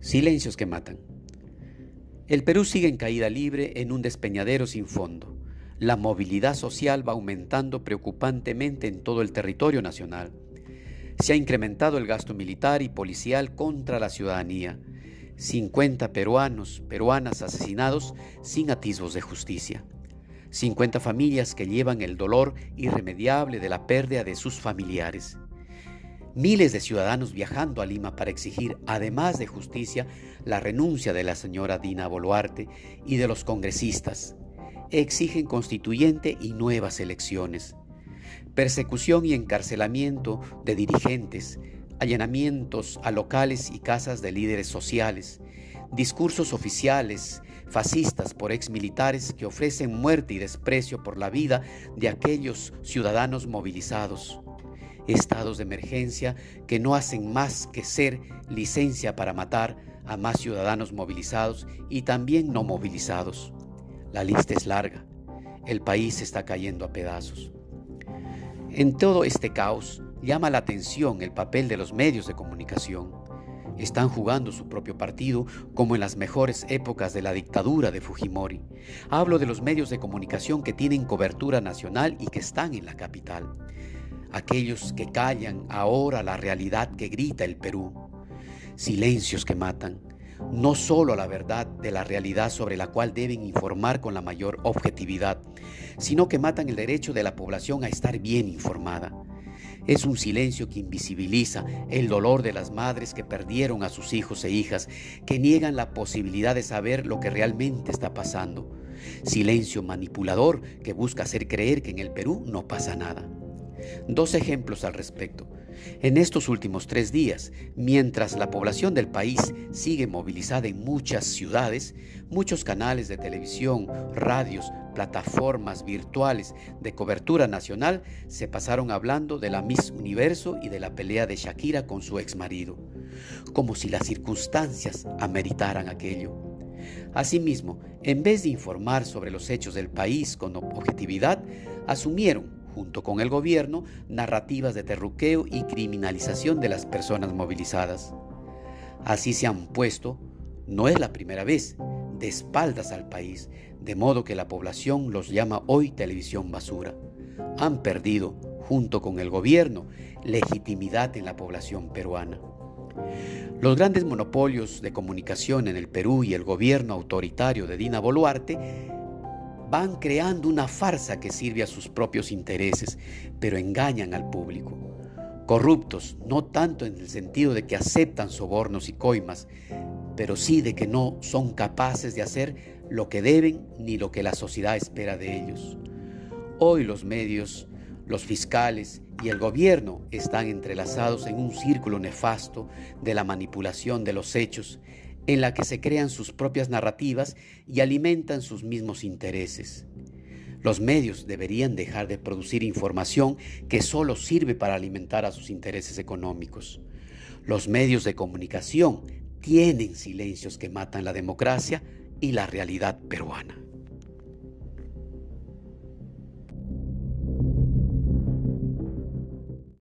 Silencios que matan. El Perú sigue en caída libre en un despeñadero sin fondo. La movilidad social va aumentando preocupantemente en todo el territorio nacional. Se ha incrementado el gasto militar y policial contra la ciudadanía. 50 peruanos, peruanas asesinados sin atisbos de justicia. 50 familias que llevan el dolor irremediable de la pérdida de sus familiares. Miles de ciudadanos viajando a Lima para exigir, además de justicia, la renuncia de la señora Dina Boluarte y de los congresistas. Exigen constituyente y nuevas elecciones. Persecución y encarcelamiento de dirigentes, allanamientos a locales y casas de líderes sociales, discursos oficiales fascistas por exmilitares que ofrecen muerte y desprecio por la vida de aquellos ciudadanos movilizados estados de emergencia que no hacen más que ser licencia para matar a más ciudadanos movilizados y también no movilizados. La lista es larga. El país está cayendo a pedazos. En todo este caos llama la atención el papel de los medios de comunicación. Están jugando su propio partido como en las mejores épocas de la dictadura de Fujimori. Hablo de los medios de comunicación que tienen cobertura nacional y que están en la capital aquellos que callan ahora la realidad que grita el Perú, silencios que matan, no solo la verdad de la realidad sobre la cual deben informar con la mayor objetividad, sino que matan el derecho de la población a estar bien informada. Es un silencio que invisibiliza el dolor de las madres que perdieron a sus hijos e hijas, que niegan la posibilidad de saber lo que realmente está pasando. Silencio manipulador que busca hacer creer que en el Perú no pasa nada. Dos ejemplos al respecto. En estos últimos tres días, mientras la población del país sigue movilizada en muchas ciudades, muchos canales de televisión, radios, plataformas virtuales de cobertura nacional se pasaron hablando de la Miss Universo y de la pelea de Shakira con su exmarido, como si las circunstancias ameritaran aquello. Asimismo, en vez de informar sobre los hechos del país con objetividad, asumieron junto con el gobierno, narrativas de terruqueo y criminalización de las personas movilizadas. Así se han puesto, no es la primera vez, de espaldas al país, de modo que la población los llama hoy televisión basura. Han perdido, junto con el gobierno, legitimidad en la población peruana. Los grandes monopolios de comunicación en el Perú y el gobierno autoritario de Dina Boluarte van creando una farsa que sirve a sus propios intereses, pero engañan al público. Corruptos, no tanto en el sentido de que aceptan sobornos y coimas, pero sí de que no son capaces de hacer lo que deben ni lo que la sociedad espera de ellos. Hoy los medios, los fiscales y el gobierno están entrelazados en un círculo nefasto de la manipulación de los hechos en la que se crean sus propias narrativas y alimentan sus mismos intereses. Los medios deberían dejar de producir información que solo sirve para alimentar a sus intereses económicos. Los medios de comunicación tienen silencios que matan la democracia y la realidad peruana.